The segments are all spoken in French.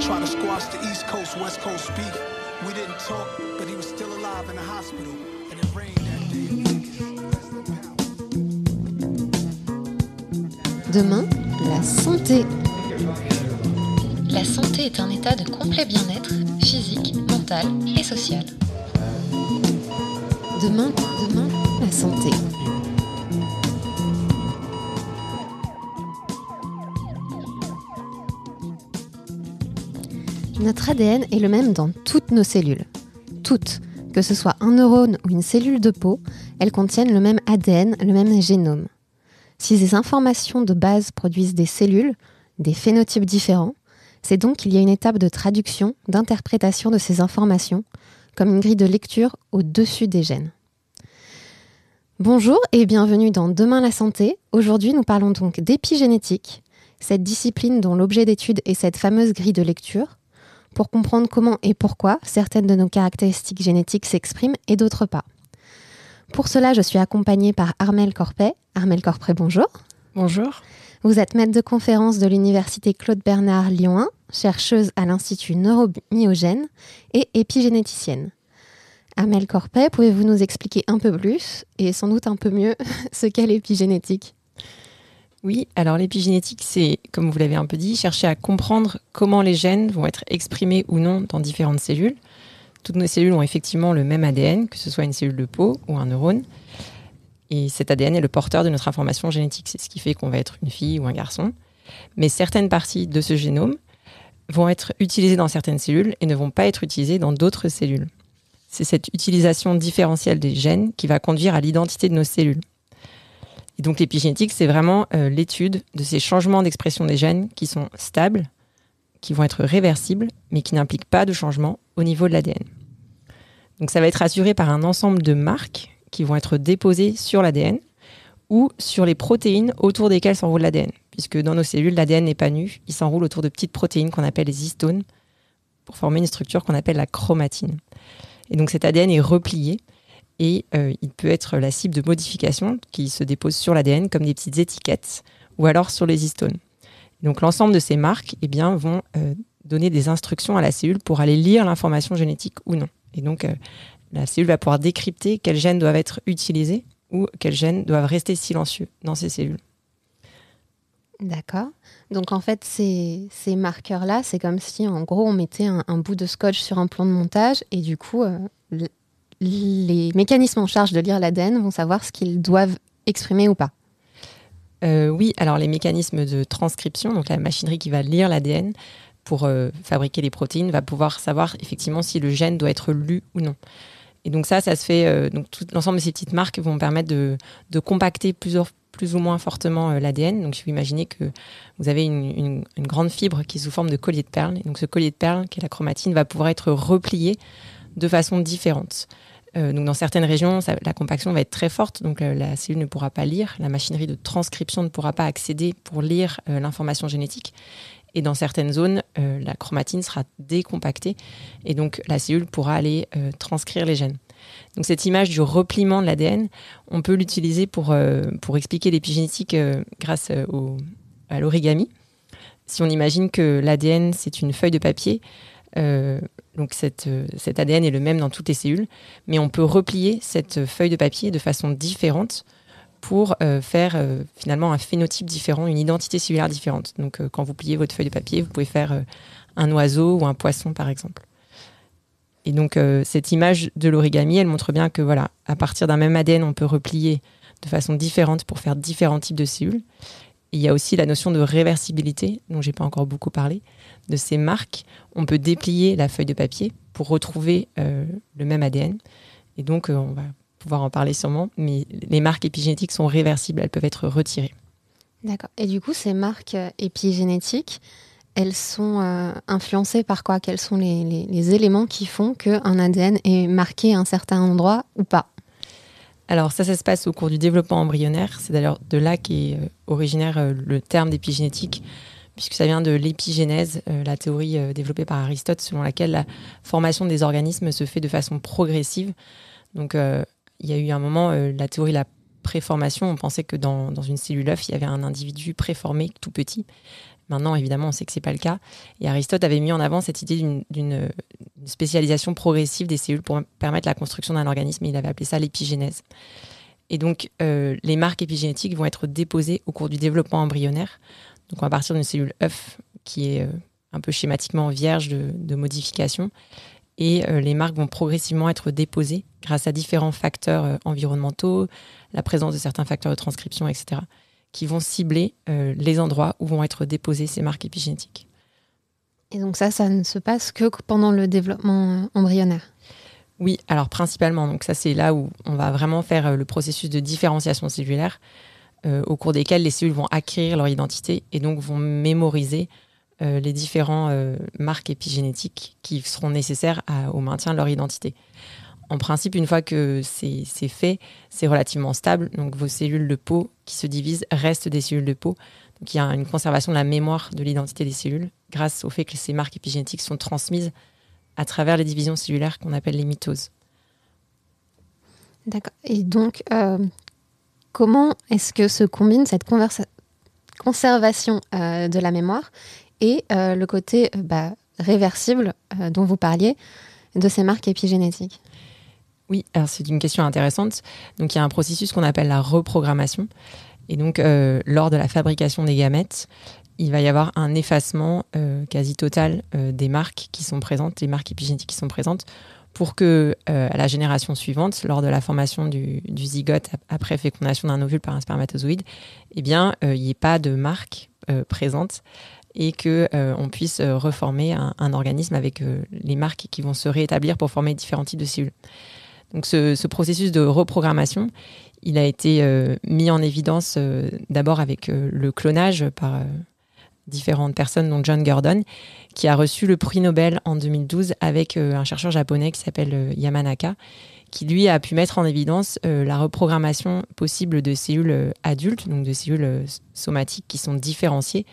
Try to squash the East Coast, West Coast beef. We didn't talk, but he was still alive in the hospital. And it rained that day. Demain, la santé. La santé est un état de complet bien-être physique, mental et social. Demain, demain, la santé. Notre ADN est le même dans toutes nos cellules. Toutes, que ce soit un neurone ou une cellule de peau, elles contiennent le même ADN, le même génome. Si ces informations de base produisent des cellules, des phénotypes différents, c'est donc qu'il y a une étape de traduction, d'interprétation de ces informations, comme une grille de lecture au-dessus des gènes. Bonjour et bienvenue dans Demain la santé. Aujourd'hui, nous parlons donc d'épigénétique, cette discipline dont l'objet d'étude est cette fameuse grille de lecture, pour comprendre comment et pourquoi certaines de nos caractéristiques génétiques s'expriment et d'autres pas. Pour cela, je suis accompagnée par Armel Corpet. Armel Corpet, bonjour. Bonjour. Vous êtes maître de conférence de l'Université Claude Bernard Lyon 1, chercheuse à l'Institut Neuromyogène et épigénéticienne. Armel Corpet, pouvez-vous nous expliquer un peu plus et sans doute un peu mieux ce qu'est l'épigénétique? Oui, alors l'épigénétique, c'est, comme vous l'avez un peu dit, chercher à comprendre comment les gènes vont être exprimés ou non dans différentes cellules. Toutes nos cellules ont effectivement le même ADN, que ce soit une cellule de peau ou un neurone. Et cet ADN est le porteur de notre information génétique. C'est ce qui fait qu'on va être une fille ou un garçon. Mais certaines parties de ce génome vont être utilisées dans certaines cellules et ne vont pas être utilisées dans d'autres cellules. C'est cette utilisation différentielle des gènes qui va conduire à l'identité de nos cellules. Et donc l'épigénétique, c'est vraiment euh, l'étude de ces changements d'expression des gènes qui sont stables, qui vont être réversibles, mais qui n'impliquent pas de changement au niveau de l'ADN. Donc ça va être assuré par un ensemble de marques qui vont être déposées sur l'ADN ou sur les protéines autour desquelles s'enroule l'ADN. Puisque dans nos cellules, l'ADN n'est pas nu, il s'enroule autour de petites protéines qu'on appelle les histones pour former une structure qu'on appelle la chromatine. Et donc cet ADN est replié et euh, il peut être la cible de modifications qui se déposent sur l'ADN comme des petites étiquettes ou alors sur les histones. Donc l'ensemble de ces marques eh bien, vont euh, donner des instructions à la cellule pour aller lire l'information génétique ou non. Et donc euh, la cellule va pouvoir décrypter quels gènes doivent être utilisés ou quels gènes doivent rester silencieux dans ces cellules. D'accord. Donc en fait, ces, marqueurs-là, c'est comme si en gros on mettait un, bout de scotch sur un plan de montage et du coup, les mécanismes en charge de lire l'ADN vont savoir ce qu'ils doivent exprimer ou pas. Euh, oui, alors les mécanismes de transcription, donc la machinerie qui va lire l'ADN pour euh, fabriquer les protéines, va pouvoir savoir effectivement si le gène doit être lu ou non. Et donc ça, ça se fait. Euh, donc l'ensemble de ces petites marques vont permettre de, compacter plus ou moins fortement l'ADN. Donc, si vous imaginez que vous avez une, grande fibre qui est sous forme de collier de perles. Et donc, ce collier de perles, qui est la chromatine, va pouvoir être replié de façon différente. Euh, donc, dans certaines régions, la compaction va être très forte. Donc, euh, la cellule ne pourra pas lire. La machinerie de transcription ne pourra pas accéder pour lire euh, l'information génétique. Et dans certaines zones, la chromatine sera décompactée et donc la cellule pourra aller transcrire les gènes. Donc cette image du repliement de l'ADN, on peut l'utiliser pour, pour expliquer l'épigénétique grâce au, à l'origami. Si on imagine que l'ADN, c'est une feuille de papier, euh, donc cette, cet ADN est le même dans toutes les cellules, mais on peut replier cette feuille de papier de façon différente pour euh, faire euh, finalement un phénotype différent, une identité cellulaire différente. Donc euh, quand vous pliez votre feuille de papier, vous pouvez faire un oiseau ou un poisson par exemple. Et donc cette image de l'origami, elle montre bien que voilà, à partir d'un même ADN, on peut replier de façon différente pour faire différents types de cellules. Il y a aussi la notion de réversibilité, dont j'ai pas encore beaucoup parlé, de ces marques. On peut déplier la feuille de papier pour retrouver le même ADN. Et donc on va pouvoir en parler sûrement, mais les marques épigénétiques sont réversibles, elles peuvent être retirées. D'accord. Et du coup, ces marques épigénétiques, elles sont euh, influencées par quoi? Quels sont les, les, les, éléments qui font qu'un ADN est marqué à un certain endroit ou pas? Alors ça, ça se passe au cours du développement embryonnaire. C'est d'ailleurs de là qu'est euh, originaire euh, le terme d'épigénétique, puisque ça vient de l'épigénèse, euh, la théorie développée par Aristote, selon laquelle la formation des organismes se fait de façon progressive. Donc il y a eu un moment, la théorie de la préformation, on pensait que dans, dans, une cellule œuf, il y avait un individu préformé tout petit. Maintenant, évidemment, on sait que c'est pas le cas. Et Aristote avait mis en avant cette idée d'une spécialisation progressive des cellules pour permettre la construction d'un organisme. Il avait appelé ça l'épigénèse. Et donc, euh, les marques épigénétiques vont être déposées au cours du développement embryonnaire. Donc, à partir d'une cellule œuf qui est euh, un peu schématiquement vierge de, de modifications. Et euh, les marques vont progressivement être déposées grâce à différents facteurs environnementaux, la présence de certains facteurs de transcription, etc., qui vont cibler les endroits où vont être déposées ces marques épigénétiques. Et donc ça, ça ne se passe que pendant le développement embryonnaire oui, alors principalement. Donc ça, c'est là où on va vraiment faire euh, le processus de différenciation cellulaire, euh, au cours desquels les cellules vont acquérir leur identité et donc vont mémoriser euh, les différents marques épigénétiques qui seront nécessaires au maintien de leur identité. En principe, une fois que c'est fait, c'est relativement stable. Donc vos cellules de peau qui se divisent restent des cellules de peau. Donc il y a une conservation de la mémoire de l'identité des cellules grâce au fait que ces marques épigénétiques sont transmises à travers les divisions cellulaires qu'on appelle les mitoses. D'accord. Et donc, euh, comment est-ce que se combine cette conservation euh, de la mémoire et euh, le côté bah, réversible dont vous parliez de ces marques épigénétiques? Oui, c'est une question intéressante. Il y a un processus qu'on appelle la reprogrammation. Et donc, lors de la fabrication des gamètes, il va y avoir un effacement euh, quasi total euh, des marques qui sont présentes, les marques épigénétiques qui sont présentes, pour que euh, à la génération suivante, lors de la formation du, zygote après fécondation d'un ovule par un spermatozoïde, eh bien, il n'y ait pas de marques présentes et que on puisse reformer un, organisme avec les marques qui vont se réétablir pour former différents types de cellules. Donc, ce, ce processus de reprogrammation, il a été mis en évidence d'abord avec le clonage par différentes personnes, dont John Gordon, qui a reçu le prix Nobel en 2012 avec euh, un chercheur japonais qui s'appelle euh, Yamanaka, qui lui a pu mettre en évidence euh, la reprogrammation possible de cellules adultes, donc de cellules somatiques qui sont différenciées,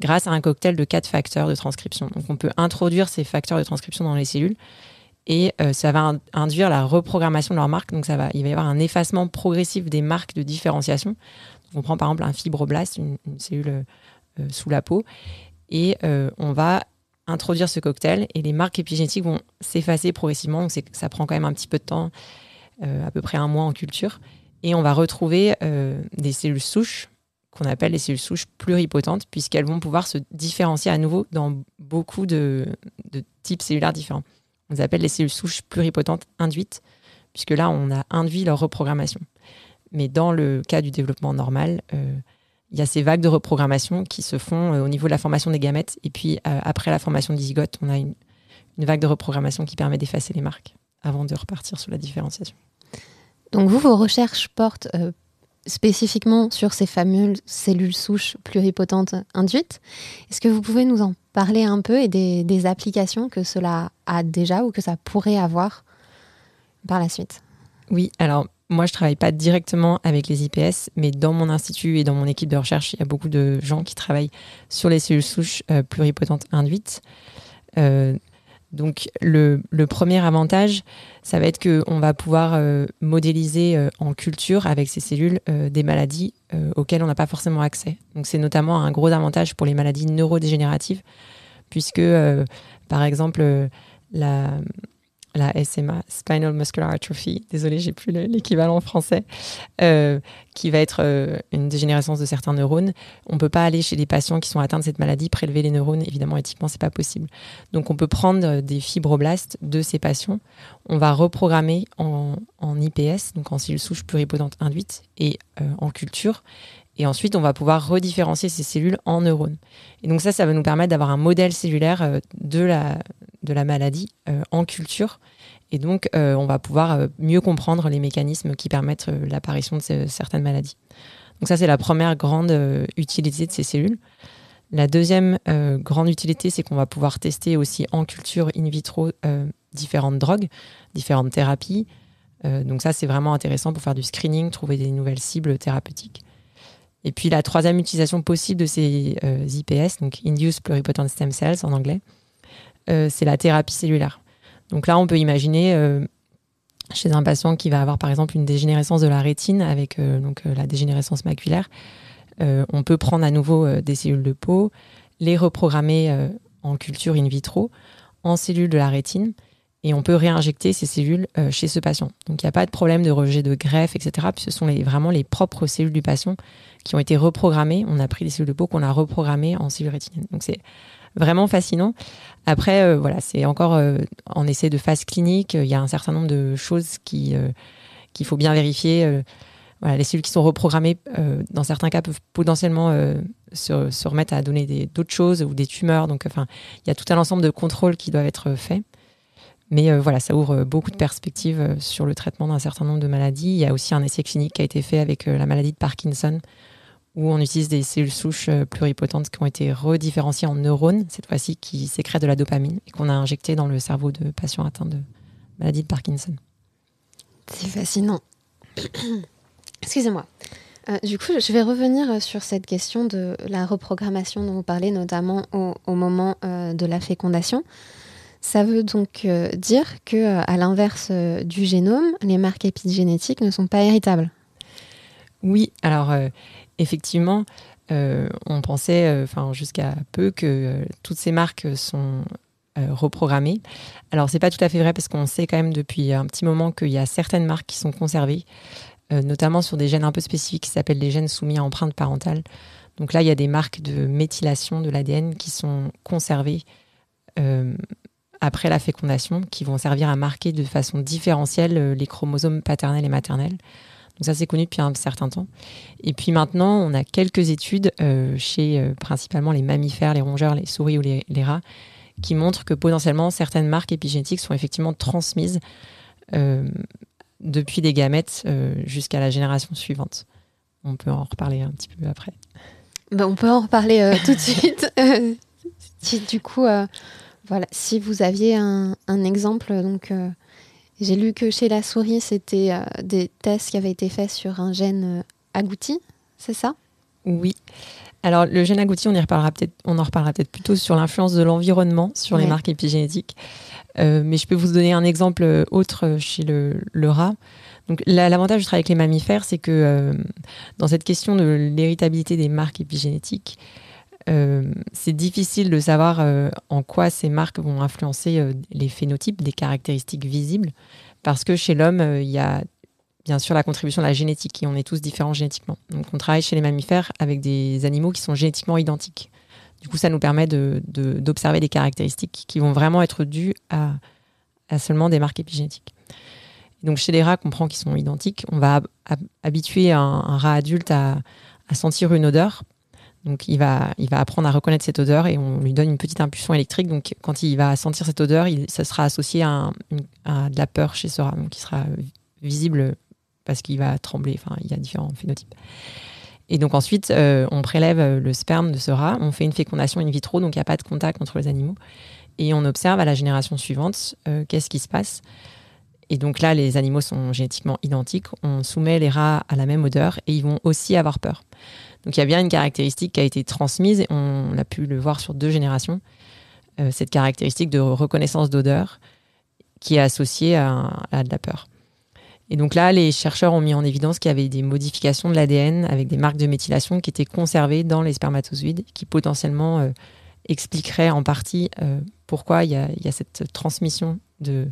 grâce à un cocktail de quatre facteurs de transcription. Donc on peut introduire ces facteurs de transcription dans les cellules et ça va induire la reprogrammation de leurs marques. Donc ça va, il va y avoir un effacement progressif des marques de différenciation. on prend par exemple un fibroblaste, une cellule euh, sous la peau. Et euh, on va introduire ce cocktail et les marques épigénétiques vont s'effacer progressivement. Donc ça prend quand même un petit peu de temps, euh, à peu près un mois en culture. Et on va retrouver des cellules souches qu'on appelle les cellules souches pluripotentes, puisqu'elles vont pouvoir se différencier à nouveau dans beaucoup de, types cellulaires différents. On les appelle les cellules souches pluripotentes induites, puisque là, on a induit leur reprogrammation. Mais dans le cas du développement normal, il y a ces vagues de reprogrammation qui se font euh, au niveau de la formation des gamètes. Et puis, euh, après la formation du zygote, on a une, vague de reprogrammation qui permet d'effacer les marques avant de repartir sur la différenciation. Donc, vous, vos recherches portent euh, spécifiquement sur ces fameuses cellules souches pluripotentes induites. Est-ce que vous pouvez nous en parler un peu et des, applications que cela a déjà ou que ça pourrait avoir par la suite? Oui, alors moi, je travaille pas directement avec les IPS, mais dans mon institut et dans mon équipe de recherche, il y a beaucoup de gens qui travaillent sur les cellules souches euh, pluripotentes induites. Euh, donc, le, premier avantage, ça va être qu'on va pouvoir euh, modéliser en culture avec ces cellules des maladies auxquelles on n'a pas forcément accès. Donc, c'est notamment un gros avantage pour les maladies neurodégénératives, puisque, par exemple, la, la SMA, Spinal Muscular Atrophy, désolé, j'ai plus l'équivalent français, euh, qui va être euh, une dégénérescence de certains neurones. On peut pas aller chez des patients qui sont atteints de cette maladie prélever les neurones. Évidemment, éthiquement, c'est pas possible. Donc, on peut prendre des fibroblastes de ces patients. On va reprogrammer en, IPS, donc en cellules souches pluripotentes induites et euh, en culture. Et ensuite, on va pouvoir redifférencier ces cellules en neurones. Et donc ça, ça va nous permettre d'avoir un modèle cellulaire de la, de la maladie euh, en culture. Et donc, euh, on va pouvoir euh, mieux comprendre les mécanismes qui permettent l'apparition de certaines maladies. Donc ça, c'est la première grande utilité de ces cellules. La deuxième grande utilité, c'est qu'on va pouvoir tester aussi en culture in vitro différentes drogues, différentes thérapies. donc ça, c'est vraiment intéressant pour faire du screening, trouver des nouvelles cibles thérapeutiques. Et puis la troisième utilisation possible de ces IPS, donc Induced Pluripotent Stem Cells en anglais, c'est la thérapie cellulaire. Donc là, on peut imaginer euh, chez un patient qui va avoir par exemple une dégénérescence de la rétine avec euh, donc, la dégénérescence maculaire, on peut prendre à nouveau des cellules de peau, les reprogrammer en culture in vitro en cellules de la rétine et on peut réinjecter ces cellules chez ce patient. Donc il n'y a pas de problème de rejet de greffe, etc. Ce sont vraiment les propres cellules du patient qui ont été reprogrammées. On a pris les cellules de peau qu'on a reprogrammées en cellules rétiniennes. Donc c'est vraiment fascinant. Après, euh, voilà, c'est encore euh, en essai de phase clinique. Il y a un certain nombre de choses qui euh, qu'il faut bien vérifier. voilà, les cellules qui sont reprogrammées, dans certains cas, peuvent potentiellement se, remettre à donner d'autres choses ou des tumeurs. Donc, enfin, il y a tout un ensemble de contrôles qui doivent être faits. Mais voilà, ça ouvre beaucoup de perspectives sur le traitement d'un certain nombre de maladies. Il y a aussi un essai clinique qui a été fait avec la maladie de Parkinson, où on utilise des cellules souches euh, pluripotentes qui ont été redifférenciées en neurones, cette fois-ci qui sécrètent de la dopamine et qu'on a injecté dans le cerveau de patients atteints de maladie de Parkinson. C'est fascinant. Excusez-moi. Euh, du coup, je vais revenir sur cette question de la reprogrammation dont vous parlez, notamment au, moment euh, de la fécondation. Ça veut donc dire que, à l'inverse du génome, les marques épigénétiques ne sont pas héritables. Oui, alors effectivement, euh, on pensait, euh, jusqu'à peu, que euh, toutes ces marques sont reprogrammées. Alors c'est pas tout à fait vrai parce qu'on sait quand même depuis un petit moment qu'il y a certaines marques qui sont conservées, notamment sur des gènes un peu spécifiques qui s'appellent les gènes soumis à empreinte parentale. Donc là, il y a des marques de méthylation de l'ADN qui sont conservées après la fécondation, qui vont servir à marquer de façon différentielle les chromosomes paternels et maternels. Donc ça, c'est connu depuis un certain temps. Et puis maintenant, on a quelques études euh, chez euh, principalement les mammifères, les rongeurs, les souris ou les, rats, qui montrent que potentiellement certaines marques épigénétiques sont effectivement transmises euh, depuis des gamètes jusqu'à la génération suivante. On peut en reparler un petit peu après. Ben, on peut en reparler tout de suite. du coup, voilà, si vous aviez un, un exemple, donc j'ai lu que chez la souris, c'était euh, des tests qui avaient été faits sur un gène euh, agouti, c'est ça? Oui. Alors le gène agouti, on, y reparlera peut-être, on en reparlera peut-être plutôt sur l'influence de l'environnement sur les marques épigénétiques. Euh, mais je peux vous donner un exemple autre chez le, rat. Donc l'avantage du travail avec les mammifères, c'est que dans cette question de l'héritabilité des marques épigénétiques, c'est difficile de savoir en quoi ces marques vont influencer les phénotypes, des caractéristiques visibles. Parce que chez l'homme, euh, il y a bien sûr la contribution de la génétique et on est tous différents génétiquement. Donc on travaille chez les mammifères avec des animaux qui sont génétiquement identiques. Du coup, ça nous permet d'observer de, des caractéristiques qui vont vraiment être dues à, seulement des marques épigénétiques. donc chez les rats qu'on prend qui sont identiques, on va habituer un, rat adulte à, sentir une odeur. Donc il va, il va apprendre à reconnaître cette odeur et on lui donne une petite impulsion électrique. Donc quand il va sentir cette odeur, ça sera associé à, de la peur chez ce rat, donc il sera visible parce qu'il va trembler. Enfin, il y a différents phénotypes. Et donc ensuite, euh, on prélève le sperme de ce rat, on fait une fécondation in vitro, donc il n'y a pas de contact entre les animaux, et on observe à la génération suivante euh, qu'est-ce qui se passe. Et donc là, les animaux sont génétiquement identiques, on soumet les rats à la même odeur et ils vont aussi avoir peur. Donc il y a bien une caractéristique qui a été transmise, et on a pu le voir sur deux générations, euh, cette caractéristique de reconnaissance d'odeur qui est associée à, de la peur. Et donc là, les chercheurs ont mis en évidence qu'il y avait des modifications de l'ADN avec des marques de méthylation qui étaient conservées dans les spermatozoïdes, qui potentiellement euh, expliqueraient en partie euh, pourquoi il y, a, cette transmission de,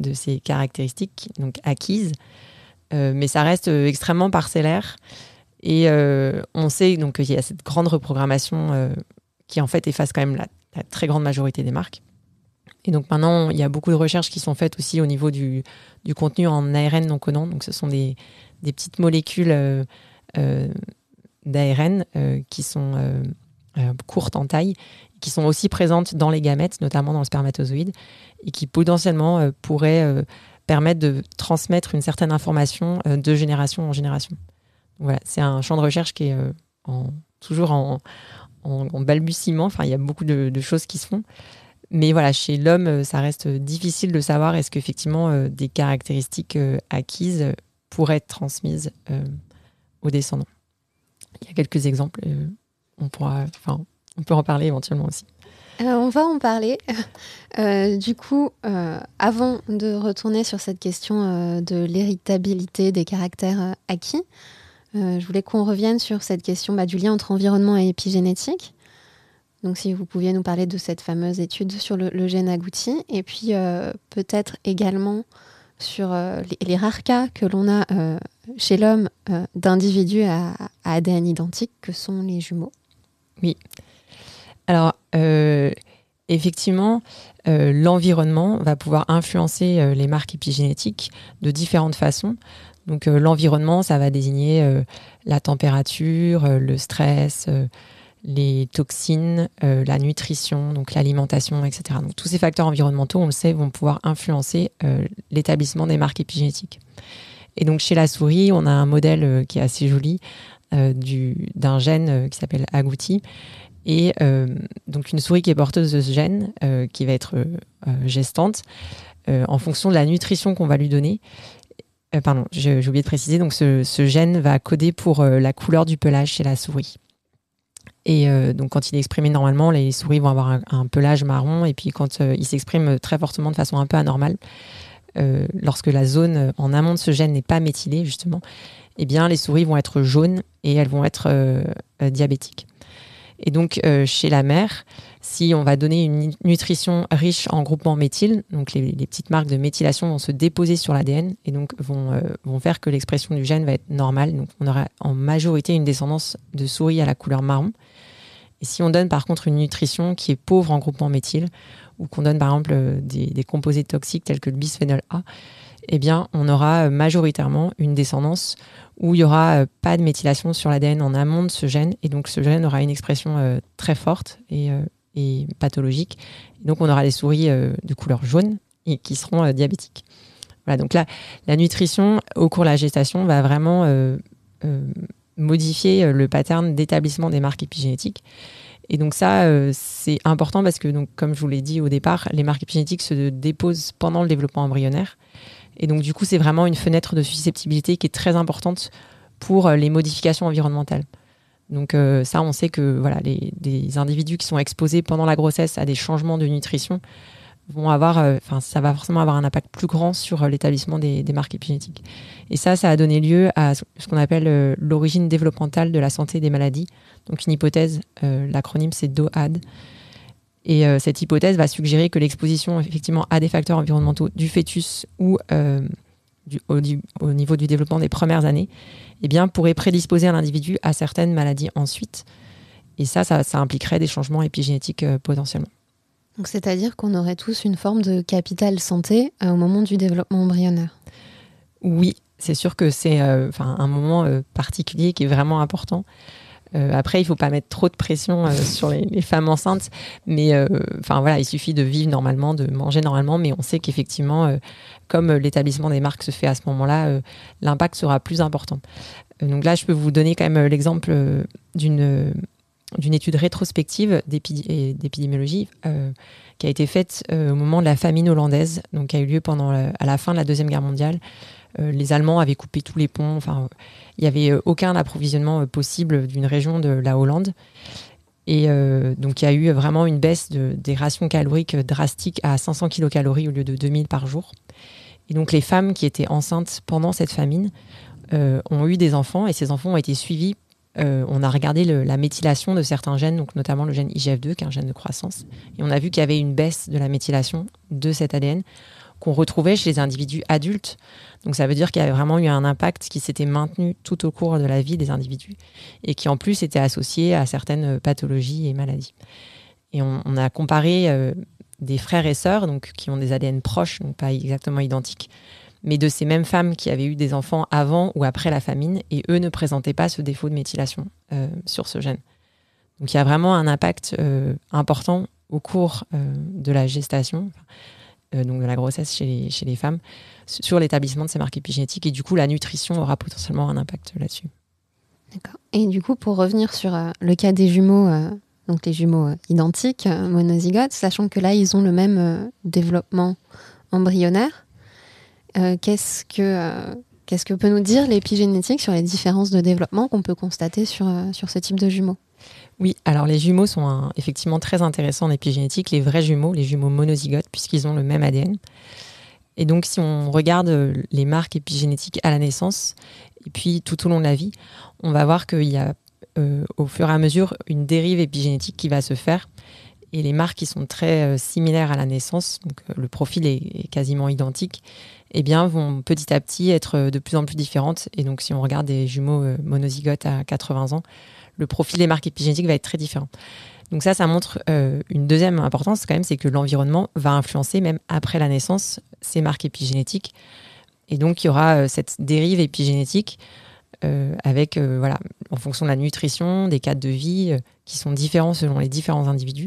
de ces caractéristiques donc acquises. mais ça reste extrêmement parcellaire. Et euh, on sait donc qu'il y a cette grande reprogrammation euh, qui en fait efface quand même la, très grande majorité des marques. Et donc maintenant, il y a beaucoup de recherches qui sont faites aussi au niveau du, contenu en ARN non codant. Donc ce sont des, des petites molécules euh, d'ARN qui sont courtes en taille, qui sont aussi présentes dans les gamètes, notamment dans le spermatozoïde, et qui potentiellement pourraient permettre de transmettre une certaine information de génération en génération c'est un champ de recherche qui est euh, toujours en, balbutiement. Enfin, il y a beaucoup de, choses qui se font. Mais voilà, chez l'homme, euh, ça reste difficile de savoir est-ce qu'effectivement euh, des caractéristiques acquises pourraient être transmises aux descendants. Il y a quelques exemples. on pourra, enfin, on peut en parler éventuellement aussi. on va en parler. du coup, avant de retourner sur cette question de l'héritabilité des caractères acquis, euh, je voulais qu'on revienne sur cette question bah, du lien entre environnement et épigénétique. Donc si vous pouviez nous parler de cette fameuse étude sur le, gène agouti, et puis euh, peut-être également sur euh, les, rares cas que l'on a chez l'homme d'individus à, ADN identique, que sont les jumeaux. Oui. Alors, effectivement, l'environnement va pouvoir influencer les marques épigénétiques de différentes façons. Donc l'environnement, ça va désigner la température, le stress, les toxines, euh, la nutrition, donc l'alimentation, etc. Donc tous ces facteurs environnementaux, on le sait, vont pouvoir influencer euh, l'établissement des marques épigénétiques. Et donc chez la souris, on a un modèle euh, qui est assez joli d'un gène qui s'appelle agouti. Et donc une souris qui est porteuse de ce gène, qui va être gestante, en fonction de la nutrition qu'on va lui donner. Pardon, j'ai oublié de préciser, donc ce, gène va coder pour la couleur du pelage chez la souris. Et euh, donc, quand il est exprimé normalement, les souris vont avoir un, pelage marron. Et puis, quand euh, il s'exprime très fortement de façon un peu anormale, euh, lorsque la zone en amont de ce gène n'est pas méthylée, justement, eh bien, les souris vont être jaunes et elles vont être diabétiques. Et donc, chez la mère, si on va donner une nutrition riche en groupement méthyle, donc les, petites marques de méthylation vont se déposer sur l'ADN et donc vont, vont faire que l'expression du gène va être normale. Donc, on aura en majorité une descendance de souris à la couleur marron. Et si on donne par contre une nutrition qui est pauvre en groupement méthyle, ou qu'on donne par exemple euh, des, composés toxiques tels que le bisphénol A, eh bien, on aura euh, majoritairement une descendance où il n'y aura euh, pas de méthylation sur l'ADN en amont de ce gène, et donc ce gène aura une expression très forte et, pathologique. donc, on aura des souris de couleur jaune et qui seront diabétiques. Voilà, donc là, la nutrition au cours de la gestation va vraiment modifier euh, le pattern d'établissement des marques épigénétiques. Et donc ça, euh, c'est important parce que, donc, comme je vous l'ai dit au départ, les marques épigénétiques se déposent pendant le développement embryonnaire. Et donc du coup, c'est vraiment une fenêtre de susceptibilité qui est très importante pour euh, les modifications environnementales. Donc ça, on sait que voilà, les, des individus qui sont exposés pendant la grossesse à des changements de nutrition vont avoir, euh, enfin, ça va forcément avoir un impact plus grand sur euh, l'établissement des, marques épigénétiques. Et ça, ça a donné lieu à ce qu'on appelle euh, l'origine développementale de la santé des maladies. Donc une hypothèse, l'acronyme c'est DOAD. Et cette hypothèse va suggérer que l'exposition effectivement à des facteurs environnementaux du fœtus ou du, au, niveau du développement des premières années, eh bien, pourrait prédisposer un individu à certaines maladies ensuite. Et ça, ça, ça impliquerait des changements épigénétiques potentiellement. Donc c'est-à-dire qu'on aurait tous une forme de capital santé euh, au moment du développement embryonnaire? Oui, c'est sûr que c'est euh, un moment euh, particulier qui est vraiment important. Après, il ne faut pas mettre trop de pression sur les, femmes enceintes, mais enfin voilà, il suffit de vivre normalement, de manger normalement, mais on sait qu'effectivement, comme l'établissement des marques se fait à ce moment-là, l'impact sera plus important. donc là, je peux vous donner quand même l'exemple d'une d'une étude rétrospective d'épidémiologie euh, qui a été faite euh, au moment de la famine hollandaise, donc qui a eu lieu pendant à la fin de la deuxième guerre mondiale. Euh, les Allemands avaient coupé tous les ponts. Enfin, il n'y avait aucun approvisionnement possible d'une région de la Hollande. Et donc, il y a eu vraiment une baisse de, des rations caloriques drastiques à 500 kilocalories au lieu de 2000 par jour. Et donc, les femmes qui étaient enceintes pendant cette famine ont eu des enfants et ces enfants ont été suivis euh, on a regardé la méthylation de certains gènes, donc notamment le gène IGF2, qui est un gène de croissance, et on a vu qu'il y avait une baisse de la méthylation de cet ADN qu'on retrouvait chez les individus adultes. Donc ça veut dire qu'il y avait vraiment eu un impact qui s'était maintenu tout au cours de la vie des individus et qui en plus était associé à certaines pathologies et maladies. Et on, a comparé euh, des frères et sœurs, donc qui ont des ADN proches, donc pas exactement identiques, mais de ces mêmes femmes qui avaient eu des enfants avant ou après la famine, et eux ne présentaient pas ce défaut de méthylation euh, sur ce gène. Donc il y a vraiment un impact euh, important au cours euh, de la gestation, donc de la grossesse chez les, femmes, sur l'établissement de ces marques épigénétiques, et du coup la nutrition aura potentiellement un impact là-dessus. D'accord. Et du coup, pour revenir sur le cas des jumeaux, donc les jumeaux identiques, monozygotes, sachant que là, ils ont le même développement embryonnaire, euh, qu'est-ce que euh, peut nous dire l'épigénétique sur les différences de développement qu'on peut constater euh, sur ce type de jumeaux? Oui, alors les jumeaux sont effectivement très intéressants en épigénétique, les vrais jumeaux, les jumeaux monozygotes, puisqu'ils ont le même ADN. Et donc, si on regarde les marques épigénétiques à la naissance, et puis tout au long de la vie, on va voir qu'il y a au fur et à mesure une dérive épigénétique qui va se faire. Et les marques qui sont très similaires à la naissance, donc le profil est, quasiment identique, eh bien, vont petit à petit être de plus en plus différentes. Et donc, si on regarde des jumeaux monozygotes à 80 ans, le profil des marques épigénétiques va être très différent. Donc ça, ça montre euh, une deuxième importance quand même, c'est que l'environnement va influencer même après la naissance ces marques épigénétiques. Et donc il y aura euh, cette dérive épigénétique euh, avec, voilà, en fonction de la nutrition, des cadres de vie qui sont différents selon les différents individus,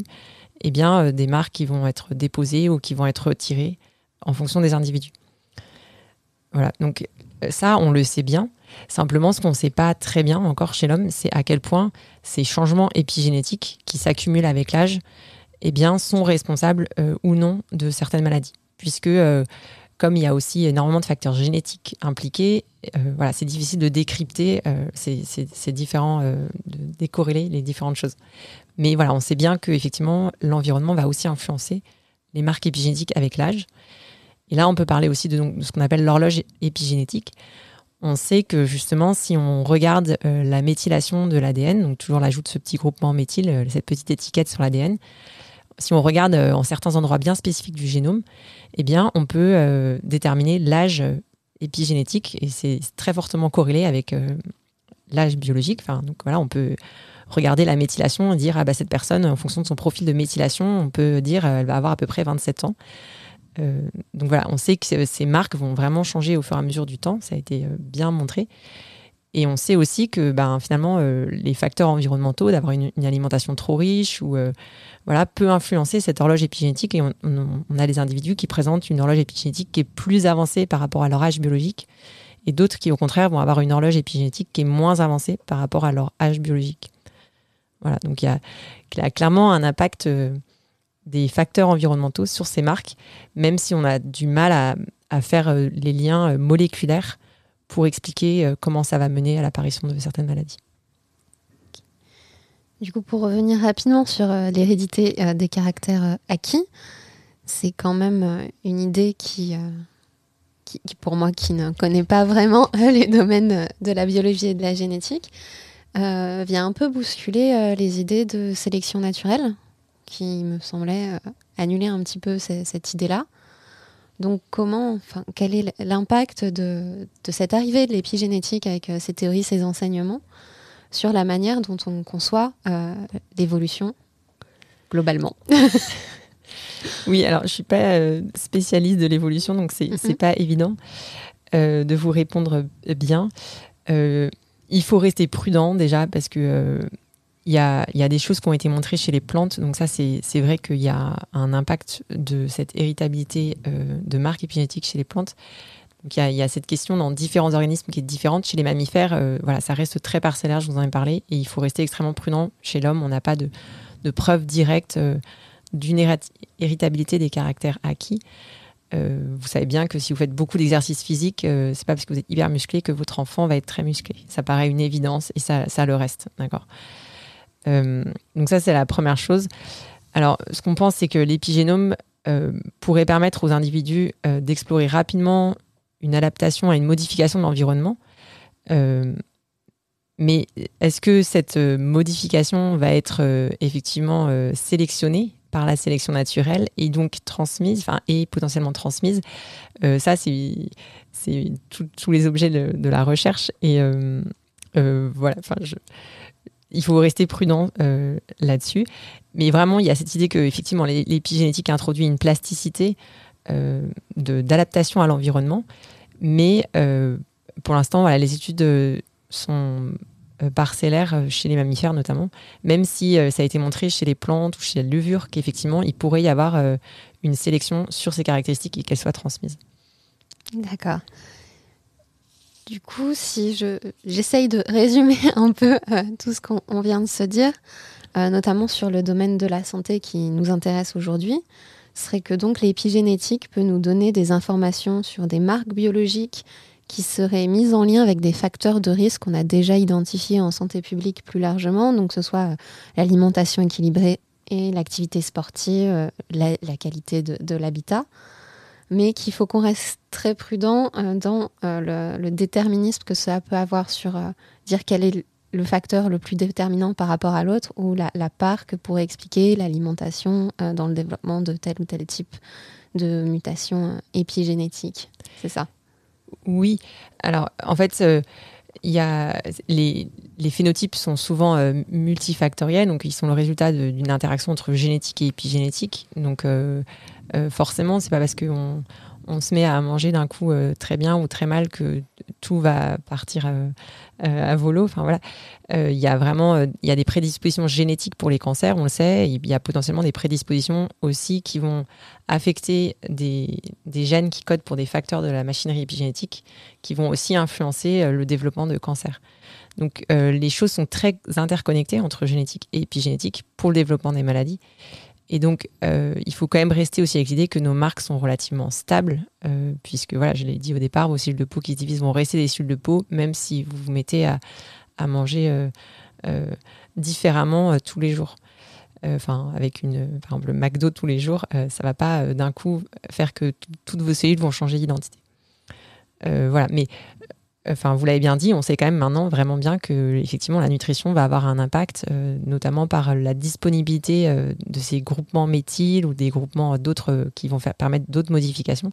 et eh bien des marques qui vont être déposées ou qui vont être retirées en fonction des individus. Voilà, donc ça, on le sait bien. Simplement, ce qu'on ne sait pas très bien encore chez l'homme, c'est à quel point ces changements épigénétiques qui s'accumulent avec l'âge eh bien, sont responsables euh, ou non de certaines maladies. Puisque, euh, comme il y a aussi énormément de facteurs génétiques impliqués, euh, voilà, c'est difficile de décrypter ces, différents, de décorréler les différentes choses. Mais voilà, on sait bien que effectivement, l'environnement va aussi influencer les marques épigénétiques avec l'âge. Et là, on peut parler aussi de, ce qu'on appelle l'horloge épigénétique on sait que justement, si on regarde euh, la méthylation de l'ADN, donc toujours l'ajout de ce petit groupement méthyle, euh, cette petite étiquette sur l'ADN, si on regarde euh, en certains endroits bien spécifiques du génome, eh bien, on peut déterminer l'âge épigénétique et c'est très fortement corrélé avec l'âge biologique. Voilà, on peut regarder la méthylation et dire ah bah cette personne, en fonction de son profil de méthylation, on peut dire elle va avoir à peu près 27 ans. Euh, donc voilà, on sait que ces marques vont vraiment changer au fur et à mesure du temps, ça a été euh, bien montré. Et on sait aussi que ben, finalement, euh, les facteurs environnementaux, d'avoir une, alimentation trop riche, ou voilà, peut influencer cette horloge épigénétique. Et on, a des individus qui présentent une horloge épigénétique qui est plus avancée par rapport à leur âge biologique, et d'autres qui, au contraire, vont avoir une horloge épigénétique qui est moins avancée par rapport à leur âge biologique. Voilà, donc il y, y a, clairement un impact des facteurs environnementaux sur ces marques, même si on a du mal à, faire euh, les liens euh, moléculaires pour expliquer euh, comment ça va mener à l'apparition de certaines maladies. Du coup, pour revenir rapidement sur l'hérédité des caractères acquis, c'est quand même une idée qui, qui, pour moi qui ne connaît pas vraiment les domaines de la biologie et de la génétique, vient un peu bousculer les idées de sélection naturelle qui me semblait euh, annuler un petit peu cette idée-là. Donc comment, enfin, quel est l'impact de, cette arrivée de l'épigénétique avec euh, ces théories, ces enseignements sur la manière dont on conçoit euh, l'évolution globalement? Oui, alors je suis pas spécialiste de l'évolution, donc c'est n'est mm-hmm. pas évident de vous répondre bien. il faut rester prudent déjà parce que il y a, des choses qui ont été montrées chez les plantes. Donc ça, c'est vrai qu'il y a un impact de cette héritabilité euh, de marque épigénétique chez les plantes. Donc il y, a, cette question dans différents organismes qui est différente. Chez les mammifères, euh, voilà, ça reste très parcellaire, je vous en ai parlé, et il faut rester extrêmement prudent. Chez l'homme, on n'a pas de, de preuves directes euh, d'une héritabilité des caractères acquis. vous savez bien que si vous faites beaucoup d'exercices physiques, c'est pas parce que vous êtes hyper musclé que votre enfant va être très musclé. Ça paraît une évidence et ça, ça le reste, d'accord? Donc ça, c'est la première chose. Alors, ce qu'on pense, c'est que l'épigénome euh, pourrait permettre aux individus euh, d'explorer rapidement une adaptation à une modification de l'environnement. mais est-ce que cette modification va être effectivement sélectionnée par la sélection naturelle et donc transmise, enfin, et potentiellement transmise? Ça, c'est tous les objets de, de, la recherche. Et voilà, enfin, je il faut rester prudent euh, là-dessus. Mais vraiment, il y a cette idée que effectivement, l'épigénétique introduit une plasticité euh, d'adaptation à l'environnement. Mais euh, pour l'instant, les études sont parcellaires chez les mammifères notamment, même si ça a été montré chez les plantes ou chez les levures qu'effectivement, il pourrait y avoir une sélection sur ces caractéristiques et qu'elles soient transmises. D'accord. Du coup, si je, j'essaye de résumer un peu euh, tout ce qu'on vient de se dire, euh, notamment sur le domaine de la santé qui nous intéresse aujourd'hui, serait que donc l'épigénétique peut nous donner des informations sur des marques biologiques qui seraient mises en lien avec des facteurs de risque qu'on a déjà identifiés en santé publique plus largement, donc que ce soit euh, l'alimentation équilibrée et l'activité sportive, la, qualité de l'habitat mais qu'il faut qu'on reste très prudent euh, dans euh, le, déterminisme que ça peut avoir sur euh, dire quel est le facteur le plus déterminant par rapport à l'autre ou la, part que pourrait expliquer l'alimentation euh, dans le développement de tel ou tel type de mutation euh, épigénétique. C'est ça Oui. Alors, en fait, il y a les, phénotypes sont souvent multifactoriels, donc ils sont le résultat d'une interaction entre génétique et épigénétique. Donc, forcément, c'est pas parce qu'on on se met à manger d'un coup euh, très bien ou très mal que tout va partir euh, euh, à volo. Enfin voilà, il y a vraiment il y a des prédispositions génétiques pour les cancers, on le sait. Il y a potentiellement des prédispositions aussi qui vont affecter des, des, gènes qui codent pour des facteurs de la machinerie épigénétique qui vont aussi influencer le développement de cancer. Donc les choses sont très interconnectées entre génétique et épigénétique pour le développement des maladies. Et donc, euh, il faut quand même rester aussi avec l'idée que nos marques sont relativement stables, euh, puisque, voilà, je l'ai dit au départ, vos cellules de peau qui se divisent vont rester des cellules de peau, même si vous vous mettez à, manger euh, différemment tous les jours. Enfin, avec une, par exemple, le McDo tous les jours, ça va pas d'un coup faire que toutes vos cellules vont changer d'identité. voilà, mais enfin, vous l'avez bien dit, on sait quand même maintenant vraiment bien que effectivement la nutrition va avoir un impact, euh, notamment par la disponibilité euh, de ces groupements méthyl ou des groupements d'autres euh, qui vont permettre d'autres modifications.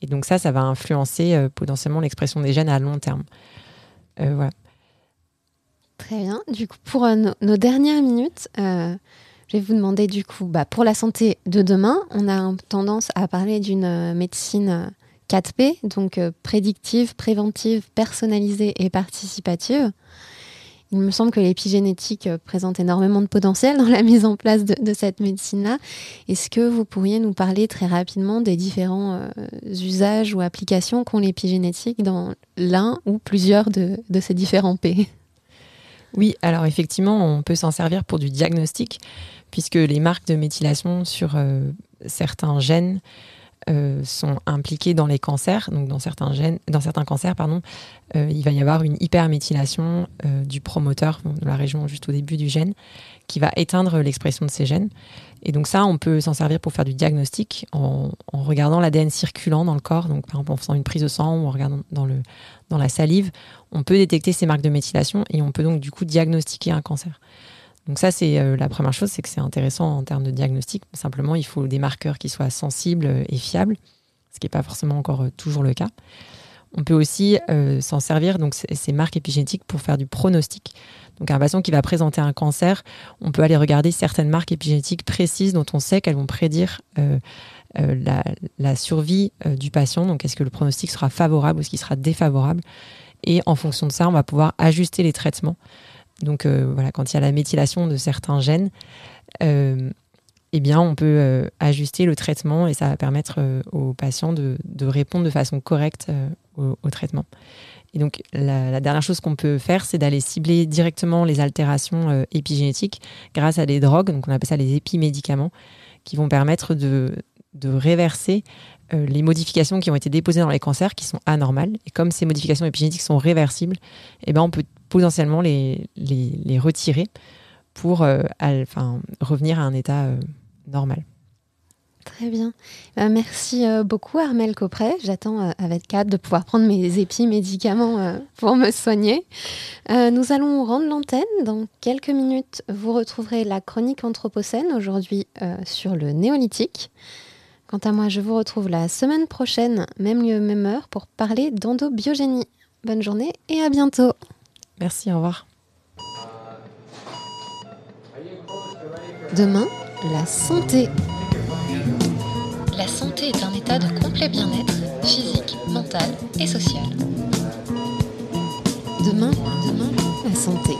Et donc ça, ça va influencer potentiellement l'expression des gènes à long terme. voilà. Très bien. Du coup, pour nos dernières minutes, je vais vous demander du coup, bah, pour la santé de demain, on a tendance à parler d'une médecine 4P, donc euh, prédictive, préventive, personnalisée et participative. Il me semble que l'épigénétique euh, présente énormément de potentiel dans la mise en place de, cette médecine-là. Est-ce que vous pourriez nous parler très rapidement des différents euh, usages ou applications qu'ont l'épigénétique dans l'un ou plusieurs de, ces différents P? Oui, alors effectivement, on peut s'en servir pour du diagnostic, puisque les marques de méthylation sur certains gènes euh, sont impliqués dans les cancers, donc dans certains gènes, dans certains cancers, pardon, euh, il va y avoir une hyperméthylation euh, du promoteur de la région juste au début du gène, qui va éteindre l'expression de ces gènes. Et donc ça, on peut s'en servir pour faire du diagnostic en, regardant l'ADN circulant dans le corps, donc par exemple en faisant une prise de sang ou en regardant dans, le, dans la salive, on peut détecter ces marques de méthylation et on peut donc du coup diagnostiquer un cancer. Donc ça, c'est euh, la première chose, c'est que c'est intéressant en termes de diagnostic. Simplement, il faut des marqueurs qui soient sensibles et fiables, ce qui n'est pas forcément encore euh, toujours le cas. On peut aussi euh, s'en servir, donc ces marques épigénétiques, pour faire du pronostic. Donc un patient qui va présenter un cancer, on peut aller regarder certaines marques épigénétiques précises dont on sait qu'elles vont prédire la, la, survie du patient. Donc est-ce que le pronostic sera favorable ou est-ce qu'il sera défavorable? Et en fonction de ça, on va pouvoir ajuster les traitements. Donc euh, voilà, quand il y a la méthylation de certains gènes, euh, eh bien, on peut euh, ajuster le traitement et ça va permettre aux patients de, répondre de façon correcte au, traitement. Et donc, la, dernière chose qu'on peut faire, c'est d'aller cibler directement les altérations épigénétiques grâce à des drogues, donc on appelle ça les épimédicaments, qui vont permettre de, réverser les modifications qui ont été déposées dans les cancers qui sont anormales. Et comme ces modifications épigénétiques sont réversibles, eh ben on peut potentiellement les, les, retirer pour euh, enfin, revenir à un état euh, normal. Très bien. Bah, merci euh, beaucoup Armel Copret. J'attends avec hâte de pouvoir prendre mes épis médicaments pour me soigner. nous allons rendre l'antenne. Dans quelques minutes, vous retrouverez la chronique anthropocène, aujourd'hui sur le néolithique. Quant à moi, je vous retrouve la semaine prochaine, même lieu, même heure, pour parler d'endobiogénie. Bonne journée et à bientôt. Merci, au revoir. Demain, la santé. La santé est un état de complet bien-être physique, mental et social. Demain, demain, la santé.